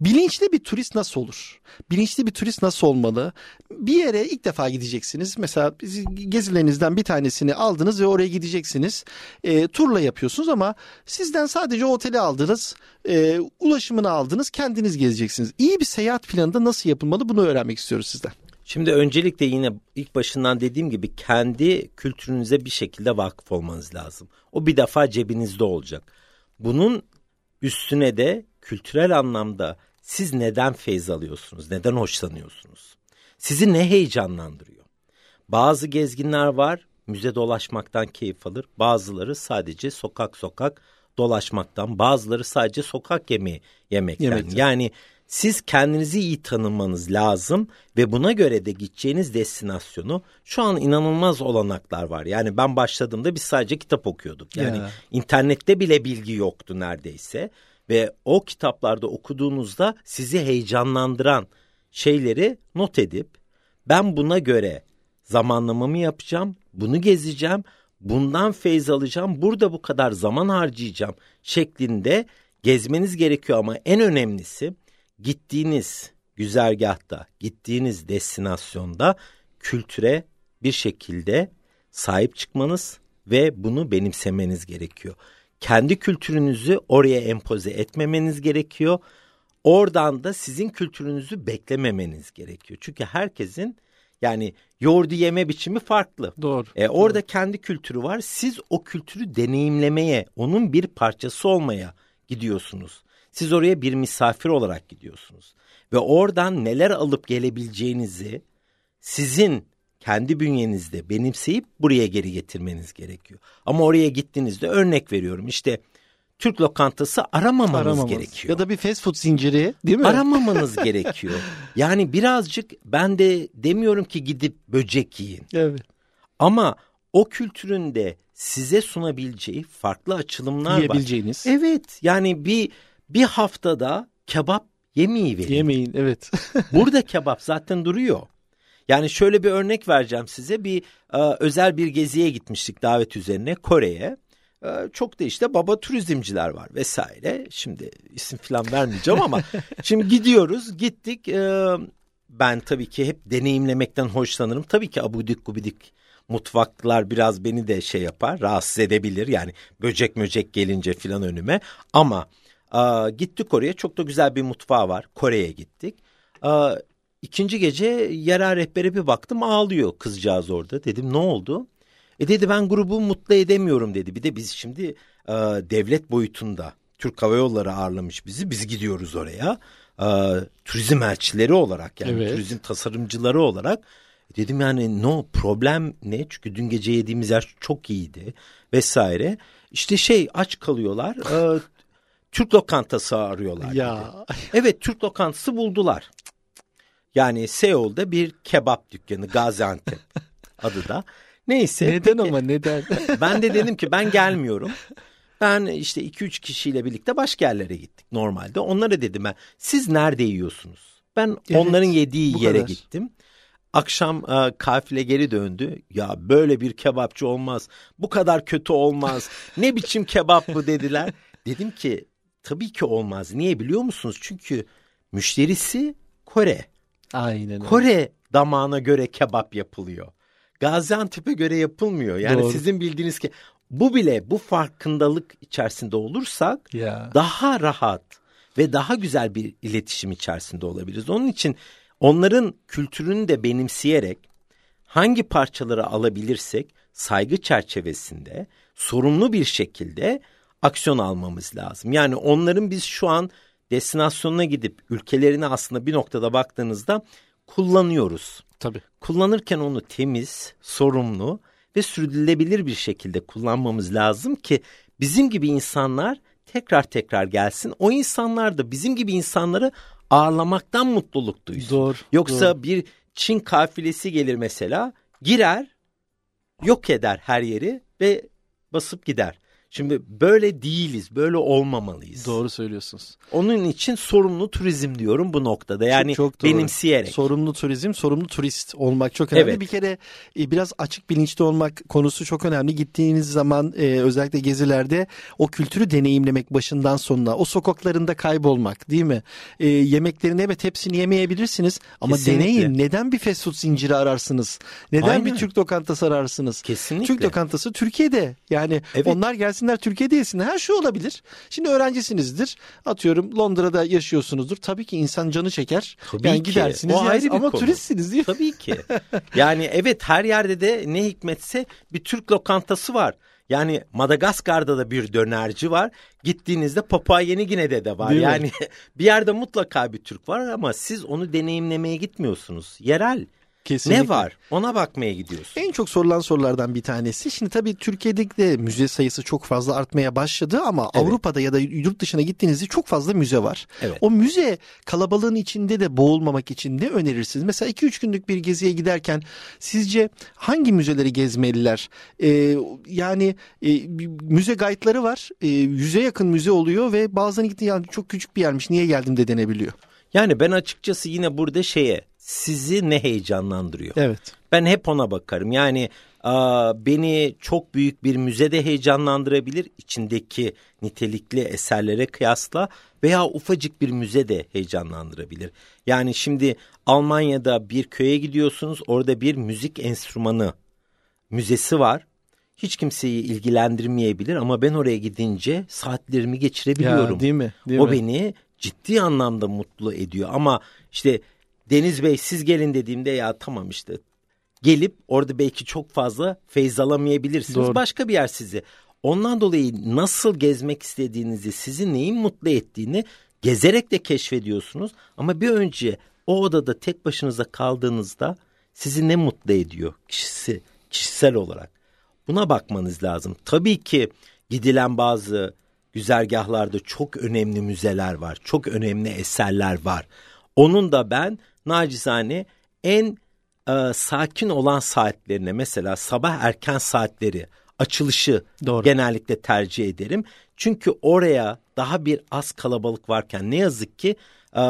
S1: Bilinçli bir turist nasıl olur? Bilinçli bir turist nasıl olmalı? Bir yere ilk defa gideceksiniz. Mesela gezilerinizden bir tanesini aldınız ve oraya gideceksiniz. E, turla yapıyorsunuz ama sizden sadece oteli aldınız, e, ulaşımını aldınız, kendiniz gezeceksiniz. İyi bir seyahat planı da nasıl yapılmalı bunu öğrenmek istiyoruz sizden.
S2: Şimdi öncelikle yine ilk başından dediğim gibi kendi kültürünüze bir şekilde vakıf olmanız lazım. O bir defa cebinizde olacak. Bunun üstüne de kültürel anlamda siz neden feyz alıyorsunuz, neden hoşlanıyorsunuz? Sizi ne heyecanlandırıyor? Bazı gezginler var müze dolaşmaktan keyif alır. Bazıları sadece sokak sokak dolaşmaktan, bazıları sadece sokak yemeği yemekten.
S1: Yemekten.
S2: Yani siz kendinizi iyi tanımanız lazım ve buna göre de gideceğiniz destinasyonu şu an inanılmaz olanaklar var. Yani ben başladığımda biz sadece kitap okuyorduk. Yani
S1: Ya.
S2: internette bile bilgi yoktu neredeyse ve o kitaplarda okuduğunuzda sizi heyecanlandıran şeyleri not edip ben buna göre zamanlamamı yapacağım, bunu gezeceğim, bundan feyz alacağım, burada bu kadar zaman harcayacağım şeklinde gezmeniz gerekiyor ama en önemlisi gittiğiniz güzergahta, gittiğiniz destinasyonda kültüre bir şekilde sahip çıkmanız ve bunu benimsemeniz gerekiyor. Kendi kültürünüzü oraya empoze etmemeniz gerekiyor. Oradan da sizin kültürünüzü beklememeniz gerekiyor. Çünkü herkesin yani yoğurdu yeme biçimi farklı.
S1: Doğru.
S2: E, orada kendi kültürü var. Siz o kültürü deneyimlemeye, onun bir parçası olmaya gidiyorsunuz. Siz oraya bir misafir olarak gidiyorsunuz. Ve oradan neler alıp gelebileceğinizi sizin kendi bünyenizde benimseyip buraya geri getirmeniz gerekiyor. Ama oraya gittiğinizde örnek veriyorum işte Türk lokantası aramamanız Aramamız. gerekiyor.
S1: Ya da bir fast food zinciri değil mi?
S2: Aramamanız gerekiyor. Yani birazcık ben de demiyorum ki gidip böcek yiyin.
S1: Evet.
S2: Ama o kültüründe size sunabileceği farklı açılımlar
S1: Yiyebileceğiniz.
S2: var. Evet yani bir bir haftada kebap yemeği verin.
S1: Yemeyin evet.
S2: Burada kebap zaten duruyor. Yani şöyle bir örnek vereceğim size. Bir e, özel bir geziye gitmiştik davet üzerine Kore'ye. E, çok da işte baba turizmciler var vesaire. Şimdi isim falan vermeyeceğim ama şimdi gidiyoruz. Gittik. E, ben tabii ki hep deneyimlemekten hoşlanırım. Tabii ki abudik gubidik mutfaklar biraz beni de şey yapar, rahatsız edebilir. Yani böcek möcek gelince filan önüme. Ama a, gittik oraya çok da güzel bir mutfağı var. Kore'ye gittik. A, ikinci gece yerel rehbere bir baktım ağlıyor kızcağız orada. Dedim ne oldu? E dedi ben grubu mutlu edemiyorum dedi. Bir de biz şimdi e, devlet boyutunda Türk Hava Yolları ağırlamış bizi. Biz gidiyoruz oraya. E, turizm elçileri olarak yani evet. turizm tasarımcıları olarak Dedim yani no problem ne? Çünkü dün gece yediğimiz yer çok iyiydi vesaire. İşte şey aç kalıyorlar. e, Türk lokantası arıyorlar.
S1: Ya.
S2: Dedi. Evet Türk lokantası buldular. Yani Seul'da bir kebap dükkanı Gaziantep adı da. Neyse.
S1: Neden ama neden?
S2: ben de dedim ki ben gelmiyorum. Ben işte 2-3 kişiyle birlikte başka yerlere gittik normalde. Onlara dedim ben siz nerede yiyorsunuz? Ben evet, onların yediği yere kadar. gittim. Akşam e, kafile geri döndü. Ya böyle bir kebapçı olmaz. Bu kadar kötü olmaz. ne biçim kebap bu dediler. Dedim ki tabii ki olmaz. Niye biliyor musunuz? Çünkü müşterisi Kore.
S1: Aynen.
S2: Kore damağına göre kebap yapılıyor. Gaziantep'e göre yapılmıyor. Yani Doğru. sizin bildiğiniz ki bu bile bu farkındalık içerisinde olursak ya. daha rahat ve daha güzel bir iletişim içerisinde olabiliriz. Onun için Onların kültürünü de benimseyerek hangi parçaları alabilirsek saygı çerçevesinde sorumlu bir şekilde aksiyon almamız lazım. Yani onların biz şu an destinasyonuna gidip ülkelerini aslında bir noktada baktığınızda kullanıyoruz.
S1: Tabii.
S2: Kullanırken onu temiz, sorumlu ve sürdürülebilir bir şekilde kullanmamız lazım ki bizim gibi insanlar tekrar tekrar gelsin. O insanlar da bizim gibi insanları ağırlamaktan mutluluk duysun.
S1: Doğru.
S2: Yoksa
S1: doğru.
S2: bir Çin kafilesi gelir mesela girer yok eder her yeri ve basıp gider. Şimdi böyle değiliz, böyle olmamalıyız.
S1: Doğru söylüyorsunuz.
S2: Onun için sorumlu turizm diyorum bu noktada. Yani çok, çok doğru. benimseyerek.
S1: Sorumlu turizm, sorumlu turist olmak çok önemli. Evet. Bir kere e, biraz açık bilinçli olmak konusu çok önemli. Gittiğiniz zaman e, özellikle gezilerde o kültürü deneyimlemek başından sonuna. O sokaklarında kaybolmak değil mi? E, yemeklerini evet hepsini yemeyebilirsiniz ama Kesinlikle. deneyin. Neden bir fast food zinciri ararsınız? Neden Aynen. bir Türk lokantası ararsınız?
S2: Kesinlikle.
S1: Türk lokantası Türkiye'de. Yani evet. onlar gelsin gelsinler Türkiye'de yesinler. Her şey olabilir. Şimdi öğrencisinizdir. Atıyorum Londra'da yaşıyorsunuzdur. Tabii ki insan canı çeker.
S2: Tabii yani ki. gidersiniz o ayrı bir
S1: ama
S2: konu.
S1: turistsiniz değil mi?
S2: Tabii ki. yani evet her yerde de ne hikmetse bir Türk lokantası var. Yani Madagaskar'da da bir dönerci var. Gittiğinizde Papua Yeni Gine'de de var. Değil yani mi? bir yerde mutlaka bir Türk var ama siz onu deneyimlemeye gitmiyorsunuz. Yerel. Kesinlikle. Ne var? Ona bakmaya gidiyorsun.
S1: En çok sorulan sorulardan bir tanesi. Şimdi tabii Türkiye'de de müze sayısı çok fazla artmaya başladı ama evet. Avrupa'da ya da yurt dışına gittiğinizde çok fazla müze var. Evet. O müze kalabalığın içinde de boğulmamak için ne önerirsiniz? Mesela 2-3 günlük bir geziye giderken sizce hangi müzeleri gezmeliler? Ee, yani e, müze gaytları var. E, yüze yakın müze oluyor ve bazen gitti yani çok küçük bir yermiş niye geldim de denebiliyor.
S2: Yani ben açıkçası yine burada şeye sizi ne heyecanlandırıyor?
S1: Evet.
S2: Ben hep ona bakarım. Yani a, beni çok büyük bir müzede heyecanlandırabilir içindeki nitelikli eserlere kıyasla veya ufacık bir müzede heyecanlandırabilir. Yani şimdi Almanya'da bir köye gidiyorsunuz orada bir müzik enstrümanı müzesi var. Hiç kimseyi ilgilendirmeyebilir ama ben oraya gidince saatlerimi geçirebiliyorum.
S1: Ya, değil mi? Değil
S2: o
S1: mi?
S2: beni ciddi anlamda mutlu ediyor ama işte Deniz Bey siz gelin dediğimde ya tamam işte gelip orada belki çok fazla feyz alamayabilirsiniz. Doğru. Başka bir yer sizi. Ondan dolayı nasıl gezmek istediğinizi, sizi neyin mutlu ettiğini gezerek de keşfediyorsunuz. Ama bir önce o odada tek başınıza kaldığınızda sizi ne mutlu ediyor kişisi, kişisel olarak. Buna bakmanız lazım. Tabii ki gidilen bazı güzergahlarda çok önemli müzeler var. Çok önemli eserler var. Onun da ben nacizane en e, sakin olan saatlerine mesela sabah erken saatleri açılışı Doğru. genellikle tercih ederim. Çünkü oraya daha bir az kalabalık varken ne yazık ki e,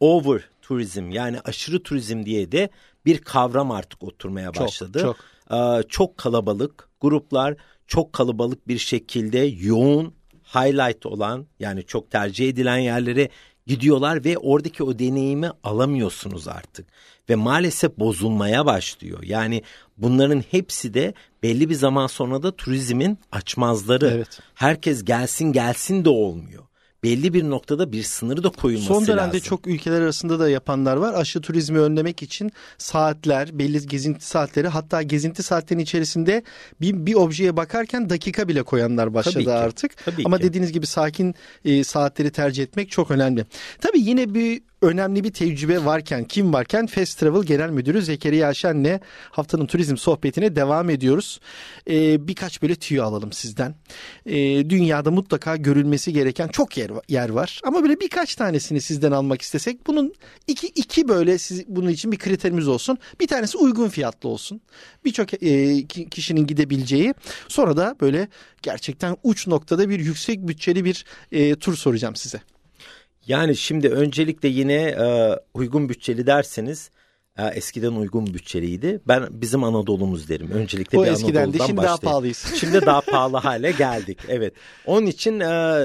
S2: over turizm yani aşırı turizm diye de bir kavram artık oturmaya başladı. Çok, çok. E, çok kalabalık gruplar çok kalabalık bir şekilde yoğun highlight olan yani çok tercih edilen yerlere gidiyorlar ve oradaki o deneyimi alamıyorsunuz artık ve maalesef bozulmaya başlıyor. Yani bunların hepsi de belli bir zaman sonra da turizmin açmazları. Evet. Herkes gelsin gelsin de olmuyor belli bir noktada bir sınırı da koyulması
S1: lazım. Son dönemde
S2: lazım.
S1: çok ülkeler arasında da yapanlar var. Aşı turizmi önlemek için saatler, belli gezinti saatleri hatta gezinti saatlerinin içerisinde bir, bir objeye bakarken dakika bile koyanlar başladı Tabii ki. artık. Tabii Ama ki. dediğiniz gibi sakin e, saatleri tercih etmek çok önemli. Tabii yine bir önemli bir tecrübe varken, kim varken Fast Travel Genel Müdürü Zekeriya Şen'le haftanın turizm sohbetine devam ediyoruz. Ee, birkaç böyle tüyo alalım sizden. Ee, dünyada mutlaka görülmesi gereken çok yer, yer var. Ama böyle birkaç tanesini sizden almak istesek bunun iki, iki böyle siz, bunun için bir kriterimiz olsun. Bir tanesi uygun fiyatlı olsun. Birçok e, kişinin gidebileceği. Sonra da böyle gerçekten uç noktada bir yüksek bütçeli bir e, tur soracağım size.
S2: Yani şimdi öncelikle yine e, uygun bütçeli derseniz e, eskiden uygun bütçeliydi. Ben bizim Anadolu'muz derim. Öncelikle o bir eskiden Anadolu'dan
S1: şimdi başlayayım. daha pahalıyız.
S2: Şimdi daha pahalı hale geldik. Evet. Onun için e,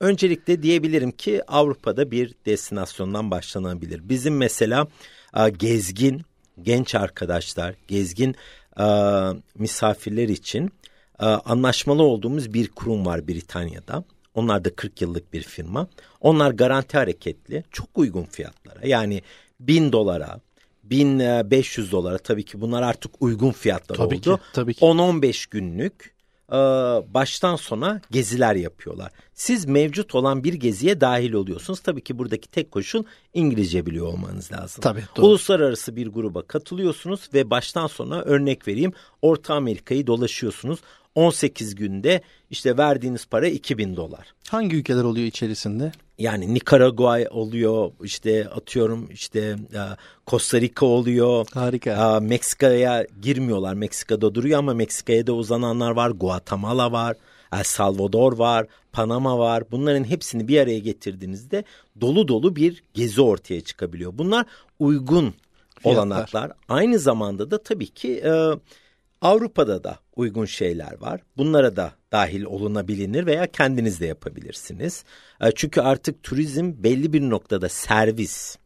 S2: öncelikle diyebilirim ki Avrupa'da bir destinasyondan başlanabilir. Bizim mesela e, gezgin genç arkadaşlar, gezgin e, misafirler için e, anlaşmalı olduğumuz bir kurum var Britanya'da. Onlar da 40 yıllık bir firma. Onlar garanti hareketli, çok uygun fiyatlara. Yani 1000 dolara, 1500 dolara tabii ki bunlar artık uygun fiyatlar tabii oldu. Ki, tabii ki. 10-15 günlük e, baştan sona geziler yapıyorlar. Siz mevcut olan bir geziye dahil oluyorsunuz. Tabii ki buradaki tek koşul İngilizce biliyor olmanız lazım. Tabii, doğru. Uluslararası bir gruba katılıyorsunuz ve baştan sona örnek vereyim Orta Amerika'yı dolaşıyorsunuz. 18 günde işte verdiğiniz para 2000 dolar.
S1: Hangi ülkeler oluyor içerisinde?
S2: Yani Nikaragua oluyor işte atıyorum işte e, Costa Rica oluyor. Harika. E, Meksika'ya girmiyorlar. Meksika'da duruyor ama Meksika'ya da uzananlar var. Guatemala var. El Salvador var, Panama var. Bunların hepsini bir araya getirdiğinizde dolu dolu bir gezi ortaya çıkabiliyor. Bunlar uygun Fiyatlar. olanaklar. Aynı zamanda da tabii ki e, Avrupa'da da uygun şeyler var. Bunlara da dahil olunabilir veya kendiniz de yapabilirsiniz. E, çünkü artık turizm belli bir noktada servis.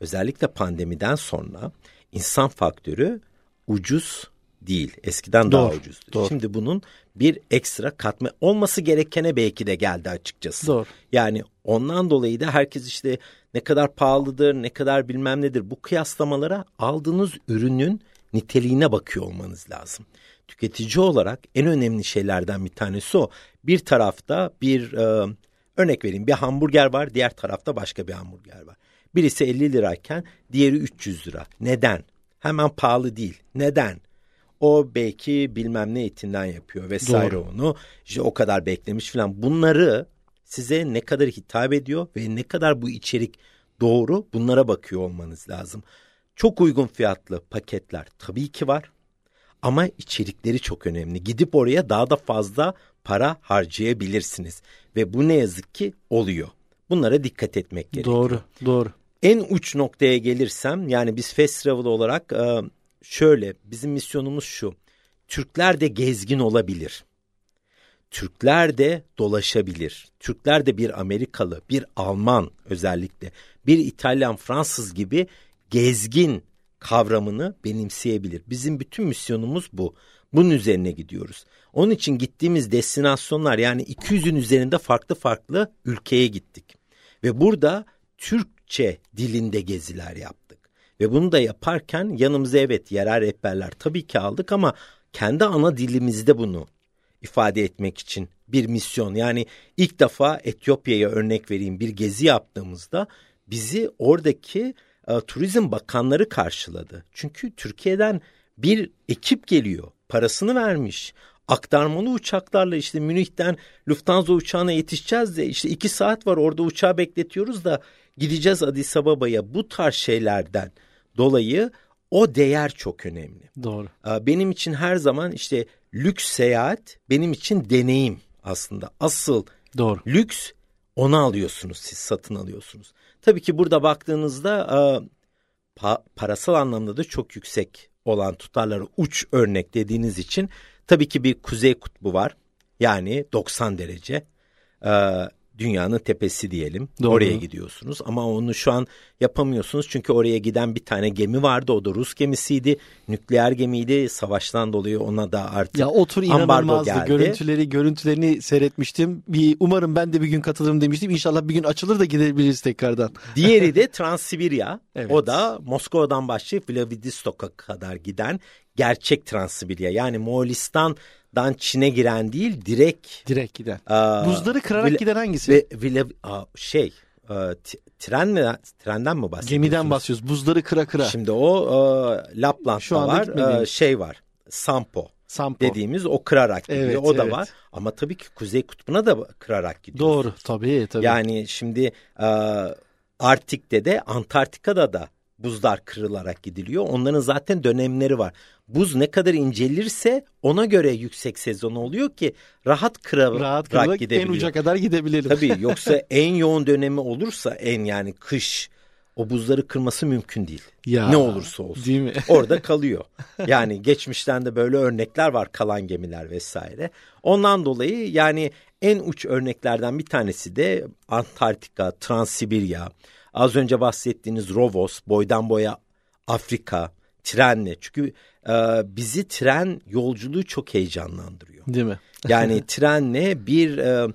S2: Özellikle pandemiden sonra insan faktörü ucuz değil. Eskiden doğru, daha ucuzdu. Doğru. Şimdi bunun bir ekstra katma olması gerekene belki de geldi açıkçası. Doğru. Yani ondan dolayı da herkes işte ne kadar pahalıdır, ne kadar bilmem nedir bu kıyaslamalara aldığınız ürünün niteliğine bakıyor olmanız lazım. Tüketici olarak en önemli şeylerden bir tanesi o. Bir tarafta bir e, örnek vereyim bir hamburger var diğer tarafta başka bir hamburger var. Birisi 50 lirayken diğeri 300 lira. Neden? Hemen pahalı değil. Neden? O belki bilmem ne etinden yapıyor vesaire Doğru. onu. İşte o kadar beklemiş falan. Bunları size ne kadar hitap ediyor ve ne kadar bu içerik doğru bunlara bakıyor olmanız lazım. Çok uygun fiyatlı paketler tabii ki var. Ama içerikleri çok önemli. Gidip oraya daha da fazla para harcayabilirsiniz. Ve bu ne yazık ki oluyor. Bunlara dikkat etmek gerekiyor.
S1: Doğru, doğru.
S2: En uç noktaya gelirsem yani biz Fast Travel olarak e, şöyle bizim misyonumuz şu. Türkler de gezgin olabilir. Türkler de dolaşabilir. Türkler de bir Amerikalı, bir Alman özellikle, bir İtalyan, Fransız gibi gezgin kavramını benimseyebilir. Bizim bütün misyonumuz bu. Bunun üzerine gidiyoruz. Onun için gittiğimiz destinasyonlar yani 200'ün üzerinde farklı farklı ülkeye gittik. Ve burada Türkçe dilinde geziler yaptık. Ve bunu da yaparken yanımıza evet yerel rehberler tabii ki aldık ama kendi ana dilimizde bunu ifade etmek için bir misyon. Yani ilk defa Etiyopya'ya örnek vereyim bir gezi yaptığımızda bizi oradaki e, Turizm Bakanları karşıladı. Çünkü Türkiye'den bir ekip geliyor, parasını vermiş, aktarmalı uçaklarla işte Münih'ten Lufthansa uçağına yetişeceğiz de işte iki saat var orada uçağı bekletiyoruz da gideceğiz Addis Ababa'ya bu tarz şeylerden dolayı o değer çok önemli.
S1: Doğru.
S2: Benim için her zaman işte lüks seyahat benim için deneyim aslında. Asıl
S1: Doğru.
S2: lüks onu alıyorsunuz siz satın alıyorsunuz. Tabii ki burada baktığınızda pa parasal anlamda da çok yüksek olan tutarları uç örnek dediğiniz için tabii ki bir kuzey kutbu var. Yani 90 derece. Ee, dünyanın tepesi diyelim. Doğru. Oraya gidiyorsunuz ama onu şu an yapamıyorsunuz çünkü oraya giden bir tane gemi vardı. O da Rus gemisiydi. Nükleer gemiydi. Savaştan dolayı ona da artık Ya o tur inanılmazdı. Geldi.
S1: Görüntüleri görüntülerini seyretmiştim. Bir umarım ben de bir gün katılırım demiştim. İnşallah bir gün açılır da gidebiliriz tekrardan.
S2: Diğeri de Transsibirya. evet. O da Moskova'dan başlayıp Vladivostok'a kadar giden gerçek Transsibirya. Yani Moğolistan Dan Çin'e giren değil direkt.
S1: Direkt giden. Aa, Buzları kırarak vile, giden hangisi?
S2: Ve, vile, aa, şey e, tren mi trenden mi bahsediyorsunuz?
S1: Gemiden bahsediyoruz. Buzları kıra kıra.
S2: Şimdi o e, Lapland'da var. E, şey var. Sampo. Sampo. dediğimiz o kırarak gidiyor. Evet, o da evet. var. Ama tabii ki Kuzey Kutbu'na da kırarak gidiyor.
S1: Doğru tabii tabii.
S2: Yani şimdi e, Arktik'te de Antarktika'da da buzlar kırılarak gidiliyor. Onların zaten dönemleri var. Buz ne kadar incelirse ona göre yüksek sezon oluyor ki rahat kırarak rahat kırarak gidebiliyor.
S1: En uca kadar gidebilelim.
S2: Tabii yoksa en yoğun dönemi olursa en yani kış o buzları kırması mümkün değil. Ya, ne olursa olsun. Değil mi? Orada kalıyor. Yani geçmişten de böyle örnekler var kalan gemiler vesaire. Ondan dolayı yani en uç örneklerden bir tanesi de Antarktika, Transsibirya, az önce bahsettiğiniz Rovos, boydan boya Afrika, trenle. Çünkü e, bizi tren yolculuğu çok heyecanlandırıyor.
S1: Değil mi?
S2: yani trenle bir e,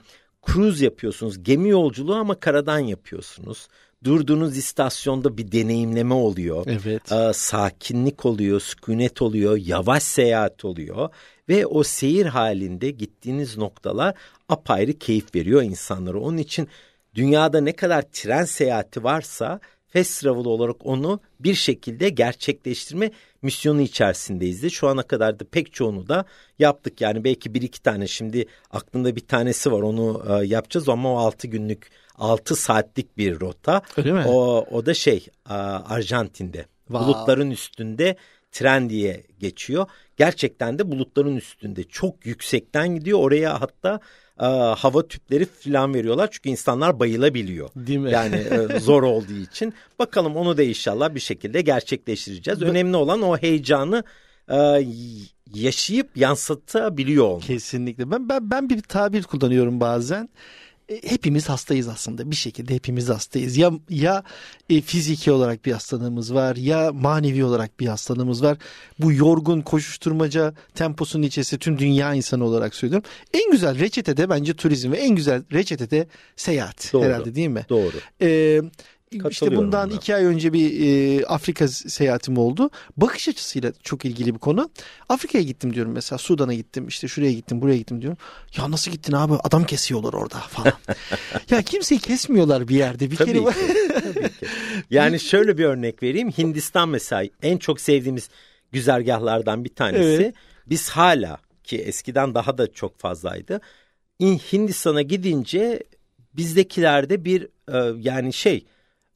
S2: cruise yapıyorsunuz. Gemi yolculuğu ama karadan yapıyorsunuz. Durduğunuz istasyonda bir deneyimleme oluyor.
S1: Evet.
S2: E, sakinlik oluyor, sükunet oluyor, yavaş seyahat oluyor. Ve o seyir halinde gittiğiniz noktalar apayrı keyif veriyor insanlara. Onun için dünyada ne kadar tren seyahati varsa fast travel olarak onu bir şekilde gerçekleştirme misyonu içerisindeyiz de şu ana kadar da pek çoğunu da yaptık. Yani belki bir iki tane şimdi aklımda bir tanesi var onu e, yapacağız ama o altı günlük altı saatlik bir rota.
S1: Öyle mi?
S2: O, o da şey e, Arjantin'de wow. bulutların üstünde tren diye geçiyor. Gerçekten de bulutların üstünde çok yüksekten gidiyor oraya hatta e, hava tüpleri falan veriyorlar. Çünkü insanlar bayılabiliyor.
S1: Değil mi?
S2: Yani e, zor olduğu için. Bakalım onu da inşallah bir şekilde gerçekleştireceğiz. Önemli olan o heyecanı e, yaşayıp yansıtabiliyor olmak.
S1: Kesinlikle. Ben, ben, ben bir tabir kullanıyorum bazen. E, hepimiz hastayız aslında bir şekilde hepimiz hastayız. Ya ya e, fiziki olarak bir hastalığımız var ya manevi olarak bir hastalığımız var. Bu yorgun koşuşturmaca temposunun içerisinde tüm dünya insanı olarak söylüyorum. En güzel reçete de bence turizm ve en güzel reçete de seyahat Doğru. herhalde değil mi?
S2: Doğru.
S1: Ee, işte bundan iki ay önce bir e, Afrika seyahatim oldu. Bakış açısıyla çok ilgili bir konu. Afrika'ya gittim diyorum mesela. Sudan'a gittim işte şuraya gittim buraya gittim diyorum. Ya nasıl gittin abi adam kesiyorlar orada falan. ya kimseyi kesmiyorlar bir yerde. Bir
S2: tabii
S1: kere
S2: ki, tabii ki. Yani şöyle bir örnek vereyim. Hindistan mesela en çok sevdiğimiz güzergahlardan bir tanesi. Evet. Biz hala ki eskiden daha da çok fazlaydı. Hindistan'a gidince bizdekilerde bir e, yani şey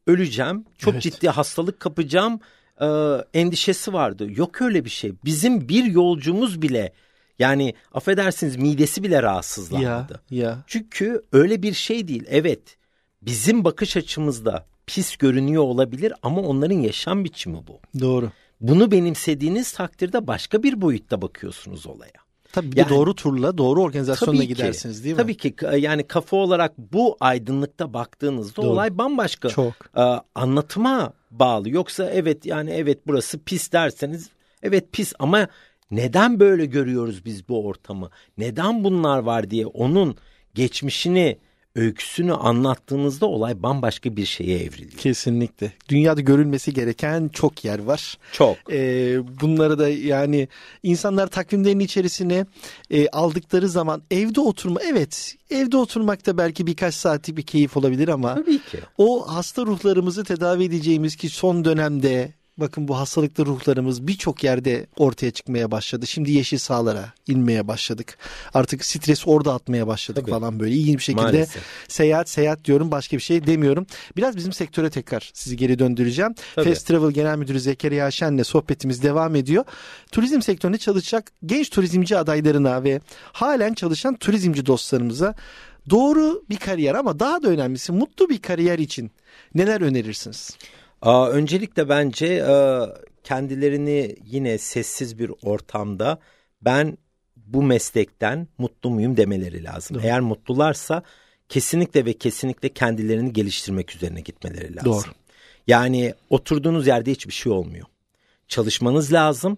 S2: öleceğim, çok evet. ciddi hastalık kapacağım e, endişesi vardı. Yok öyle bir şey. Bizim bir yolcumuz bile yani affedersiniz midesi bile rahatsızlanmadı.
S1: Ya, ya.
S2: Çünkü öyle bir şey değil. Evet bizim bakış açımızda pis görünüyor olabilir ama onların yaşam biçimi bu.
S1: Doğru.
S2: Bunu benimsediğiniz takdirde başka bir boyutta bakıyorsunuz olaya.
S1: Tabii bir yani, doğru turla, doğru organizasyonla tabii gidersiniz
S2: ki,
S1: değil mi?
S2: Tabii ki yani kafa olarak bu aydınlıkta baktığınızda doğru. olay bambaşka.
S1: Çok.
S2: Ee, anlatıma bağlı. Yoksa evet yani evet burası pis derseniz evet pis ama neden böyle görüyoruz biz bu ortamı? Neden bunlar var diye onun geçmişini öyküsünü anlattığınızda olay bambaşka bir şeye evriliyor.
S1: Kesinlikle. Dünyada görülmesi gereken çok yer var.
S2: Çok.
S1: Ee, bunları da yani insanlar takvimlerin içerisine e, aldıkları zaman evde oturma evet evde oturmakta belki birkaç saatlik bir keyif olabilir ama
S2: Tabii ki.
S1: o hasta ruhlarımızı tedavi edeceğimiz ki son dönemde bakın bu hastalıklı ruhlarımız birçok yerde ortaya çıkmaya başladı. Şimdi yeşil sahalara inmeye başladık. Artık stres orada atmaya başladık Tabii. falan böyle ilginç bir şekilde. Maalesef. Seyahat seyahat diyorum başka bir şey demiyorum. Biraz bizim sektöre tekrar sizi geri döndüreceğim. Tabii. Fast Travel Genel Müdürü Zekeriya Şen'le sohbetimiz devam ediyor. Turizm sektöründe çalışacak genç turizmci adaylarına ve halen çalışan turizmci dostlarımıza doğru bir kariyer ama daha da önemlisi mutlu bir kariyer için neler önerirsiniz?
S2: Aa, öncelikle bence e, kendilerini yine sessiz bir ortamda ben bu meslekten mutlu muyum demeleri lazım. Doğru. Eğer mutlularsa kesinlikle ve kesinlikle kendilerini geliştirmek üzerine gitmeleri lazım. Doğru. Yani oturduğunuz yerde hiçbir şey olmuyor. Çalışmanız lazım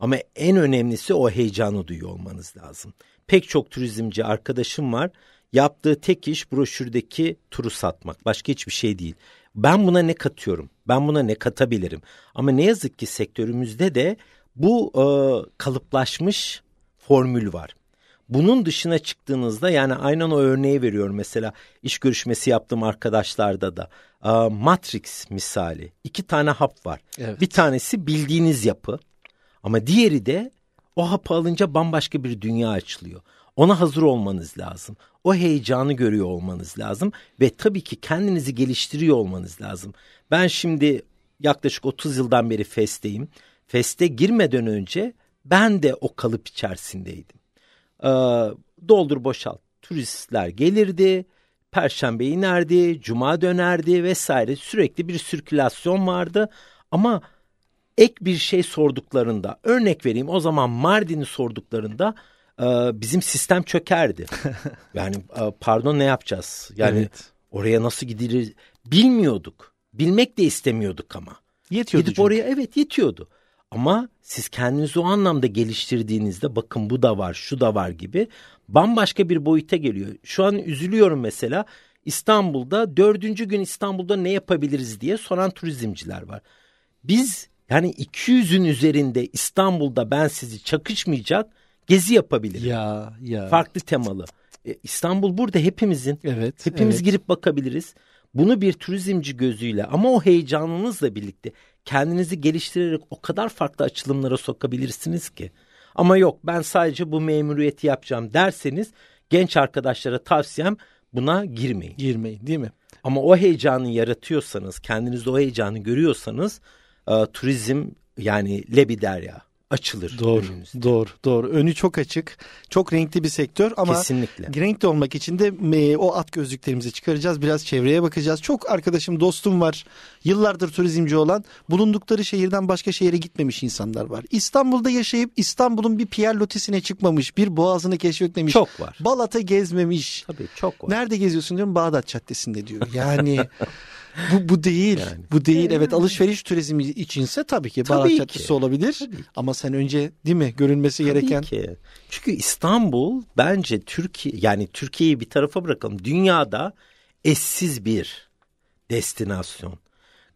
S2: ama en önemlisi o heyecanı duyuyor olmanız lazım. Pek çok turizmci arkadaşım var. Yaptığı tek iş broşürdeki turu satmak. Başka hiçbir şey değil. Ben buna ne katıyorum? Ben buna ne katabilirim? Ama ne yazık ki sektörümüzde de bu e, kalıplaşmış formül var. Bunun dışına çıktığınızda yani aynen o örneği veriyorum mesela iş görüşmesi yaptığım arkadaşlarda da e, Matrix misali iki tane hap var. Evet. Bir tanesi bildiğiniz yapı ama diğeri de o hapı alınca bambaşka bir dünya açılıyor. Ona hazır olmanız lazım. O heyecanı görüyor olmanız lazım ve tabii ki kendinizi geliştiriyor olmanız lazım. Ben şimdi yaklaşık 30 yıldan beri FES'teyim. FES'te girmeden önce ben de o kalıp içerisindeydim. Ee, doldur boşalt. Turistler gelirdi, perşembe inerdi, cuma dönerdi vesaire. Sürekli bir sirkülasyon vardı ama ek bir şey sorduklarında örnek vereyim o zaman Mardin'i sorduklarında bizim sistem çökerdi. yani e, pardon ne yapacağız? Yani evet. oraya nasıl gidilir bilmiyorduk. Bilmek de istemiyorduk ama.
S1: Yetiyordu
S2: Gidip çünkü. oraya evet yetiyordu. Ama siz kendinizi o anlamda geliştirdiğinizde bakın bu da var, şu da var gibi bambaşka bir boyuta geliyor. Şu an üzülüyorum mesela İstanbul'da dördüncü gün İstanbul'da ne yapabiliriz diye soran turizmciler var. Biz yani 200'ün üzerinde İstanbul'da ben sizi çakışmayacak gezi yapabilirim.
S1: Ya ya.
S2: Farklı temalı. E, İstanbul burada hepimizin. Evet. Hepimiz evet. girip bakabiliriz. Bunu bir turizmci gözüyle ama o heyecanınızla birlikte kendinizi geliştirerek o kadar farklı açılımlara sokabilirsiniz ki. Ama yok ben sadece bu memuriyeti yapacağım derseniz genç arkadaşlara tavsiyem buna girmeyin.
S1: Girmeyin değil mi?
S2: Ama o heyecanı yaratıyorsanız, kendinizde o heyecanı görüyorsanız e, turizm yani lebi derya açılır.
S1: Doğru, önümüzde. doğru, doğru. Önü çok açık, çok renkli bir sektör ama Kesinlikle. renkli olmak için de e, o at gözlüklerimizi çıkaracağız. Biraz çevreye bakacağız. Çok arkadaşım, dostum var. Yıllardır turizmci olan, bulundukları şehirden başka şehre gitmemiş insanlar var. İstanbul'da yaşayıp İstanbul'un bir Pierre Lotis'ine çıkmamış, bir boğazını keşfetmemiş.
S2: Çok var.
S1: Balat'a gezmemiş.
S2: Tabii çok var.
S1: Nerede geziyorsun diyorum, Bağdat Caddesi'nde diyor. Yani bu bu değil. Yani. Bu değil. Evet alışveriş turizmi içinse tabii ki tabii Barat Caddesi olabilir. Tabii. Ama sen önce değil mi görülmesi tabii gereken.
S2: Ki. Çünkü İstanbul bence Türkiye yani Türkiye'yi bir tarafa bırakalım. Dünyada eşsiz bir destinasyon.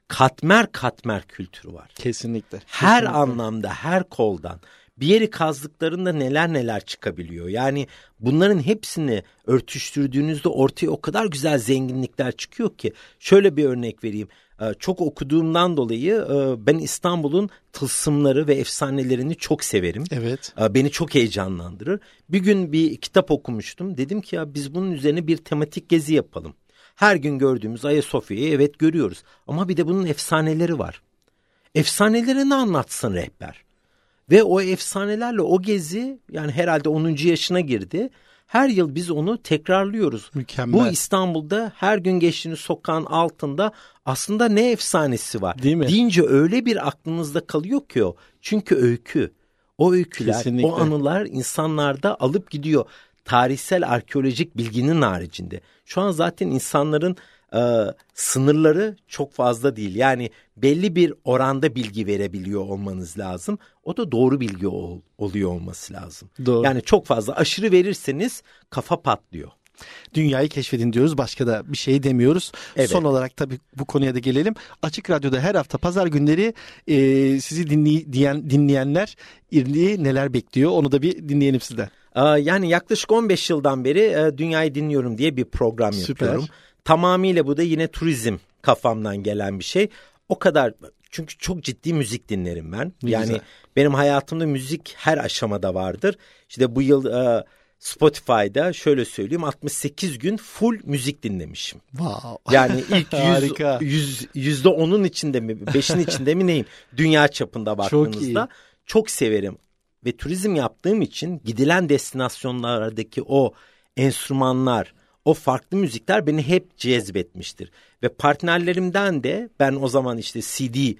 S2: Katmer katmer kültürü var.
S1: Kesinlikle.
S2: Her
S1: Kesinlikle.
S2: anlamda, her koldan bir yeri kazdıklarında neler neler çıkabiliyor. Yani bunların hepsini örtüştürdüğünüzde ortaya o kadar güzel zenginlikler çıkıyor ki. Şöyle bir örnek vereyim. Ee, çok okuduğumdan dolayı e, ben İstanbul'un tılsımları ve efsanelerini çok severim.
S1: Evet.
S2: Ee, beni çok heyecanlandırır. Bir gün bir kitap okumuştum. Dedim ki ya biz bunun üzerine bir tematik gezi yapalım. Her gün gördüğümüz Ayasofya'yı evet görüyoruz. Ama bir de bunun efsaneleri var. Efsanelerini anlatsın rehber. Ve o efsanelerle o gezi yani herhalde 10. yaşına girdi. Her yıl biz onu tekrarlıyoruz.
S1: Mükemmel.
S2: Bu İstanbul'da her gün geçtiğiniz sokağın altında aslında ne efsanesi var.
S1: Değil mi?
S2: Deyince öyle bir aklınızda kalıyor ki o. Çünkü öykü. O öyküler, Kesinlikle. o anılar insanlarda alıp gidiyor. Tarihsel arkeolojik bilginin haricinde. Şu an zaten insanların e, sınırları çok fazla değil. Yani belli bir oranda bilgi verebiliyor olmanız lazım. O da doğru bilgi ol, oluyor olması lazım. Doğru. Yani çok fazla aşırı verirseniz kafa patlıyor.
S1: Dünyayı keşfedin diyoruz. Başka da bir şey demiyoruz. Evet. Son olarak tabii bu konuya da gelelim. Açık Radyo'da her hafta pazar günleri e, sizi dinley, diyen, dinleyenler neler bekliyor onu da bir dinleyelim sizden.
S2: Yani yaklaşık 15 yıldan beri e, Dünyayı Dinliyorum diye bir program Süper. yapıyorum. Tamamıyla bu da yine turizm kafamdan gelen bir şey. o kadar çünkü çok ciddi müzik dinlerim ben. Ne yani güzel. benim hayatımda müzik her aşamada vardır. İşte bu yıl e, Spotify'da şöyle söyleyeyim 68 gün full müzik dinlemişim.
S1: Wow.
S2: Yani ilk 100, 100 yüzde onun içinde mi, beşin içinde mi neyim? Dünya çapında baktığınızda çok, çok severim ve turizm yaptığım için gidilen destinasyonlardaki o enstrümanlar, o farklı müzikler beni hep cezbetmiştir. Ve partnerlerimden de ben o zaman işte CD e,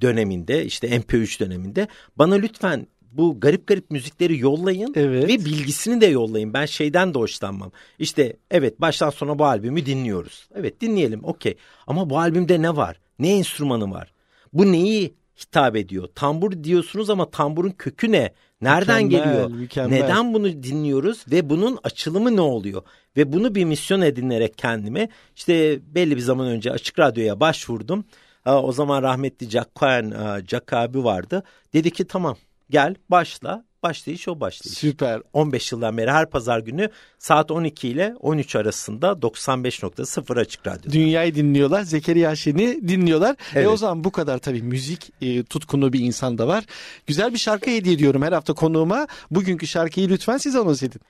S2: döneminde işte MP3 döneminde bana lütfen bu garip garip müzikleri yollayın evet. ve bilgisini de yollayın. Ben şeyden de hoşlanmam. İşte evet baştan sona bu albümü dinliyoruz. Evet dinleyelim okey. Ama bu albümde ne var? Ne enstrümanı var? Bu neyi hitap ediyor? Tambur diyorsunuz ama tamburun kökü ne? Nereden mükemmel, geliyor? Mükemmel. Neden bunu dinliyoruz ve bunun açılımı ne oluyor? Ve bunu bir misyon edinerek kendime işte belli bir zaman önce Açık Radyo'ya başvurdum. O zaman rahmetli Jack Cohen, Jack abi vardı. Dedi ki tamam gel başla başlayış o başlayış.
S1: Süper.
S2: 15 yıldan beri her pazar günü saat 12 ile 13 arasında 95.0 Açık Radyo.
S1: Dünyayı dinliyorlar. Zekeriya Şen'i dinliyorlar. Evet. E o zaman bu kadar tabii müzik e, tutkunu bir insan da var. Güzel bir şarkı hediye ediyorum her hafta konuğuma. Bugünkü şarkıyı lütfen siz anons edin.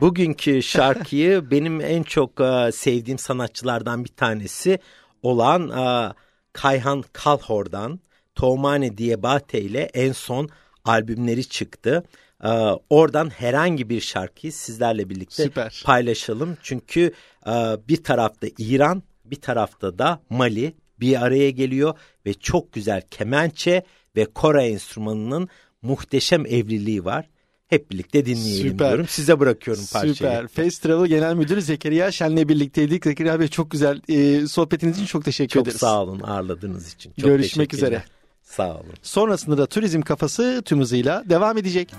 S2: Bugünkü şarkıyı benim en çok uh, sevdiğim sanatçılardan bir tanesi olan uh, Kayhan Kalhor'dan Tomane Diebate ile en son albümleri çıktı. Ee, oradan herhangi bir şarkıyı sizlerle birlikte Süper. paylaşalım. Çünkü e, bir tarafta İran, bir tarafta da Mali bir araya geliyor ve çok güzel kemençe ve kora enstrümanının muhteşem evliliği var. Hep birlikte dinleyelim Süper. diyorum. Size bırakıyorum parçayı.
S1: Süper. Face Travel Genel Müdürü Zekeriya Şen'le birlikteydik. Zekeriya Bey çok güzel e, sohbetiniz için çok teşekkür
S2: çok
S1: ederiz.
S2: Çok sağ olun ağırladığınız için. Çok
S1: Görüşmek üzere.
S2: Sağ olun.
S1: Sonrasında da turizm kafası tüm hızıyla devam edecek.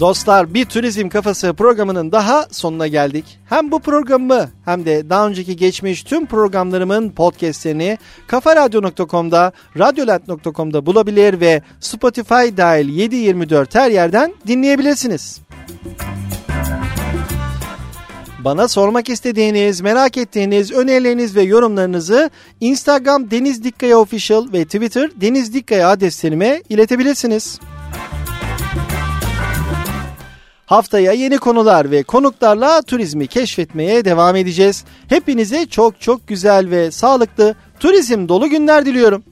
S1: Dostlar bir turizm kafası programının daha sonuna geldik. Hem bu programı hem de daha önceki geçmiş tüm programlarımın podcastlerini kafaradyo.com'da, radyoland.com'da bulabilir ve Spotify dahil 724 her yerden dinleyebilirsiniz. Bana sormak istediğiniz, merak ettiğiniz önerileriniz ve yorumlarınızı Instagram Deniz Dikkaya Official ve Twitter Deniz Dikkaya adreslerime iletebilirsiniz. Haftaya yeni konular ve konuklarla turizmi keşfetmeye devam edeceğiz. Hepinize çok çok güzel ve sağlıklı turizm dolu günler diliyorum.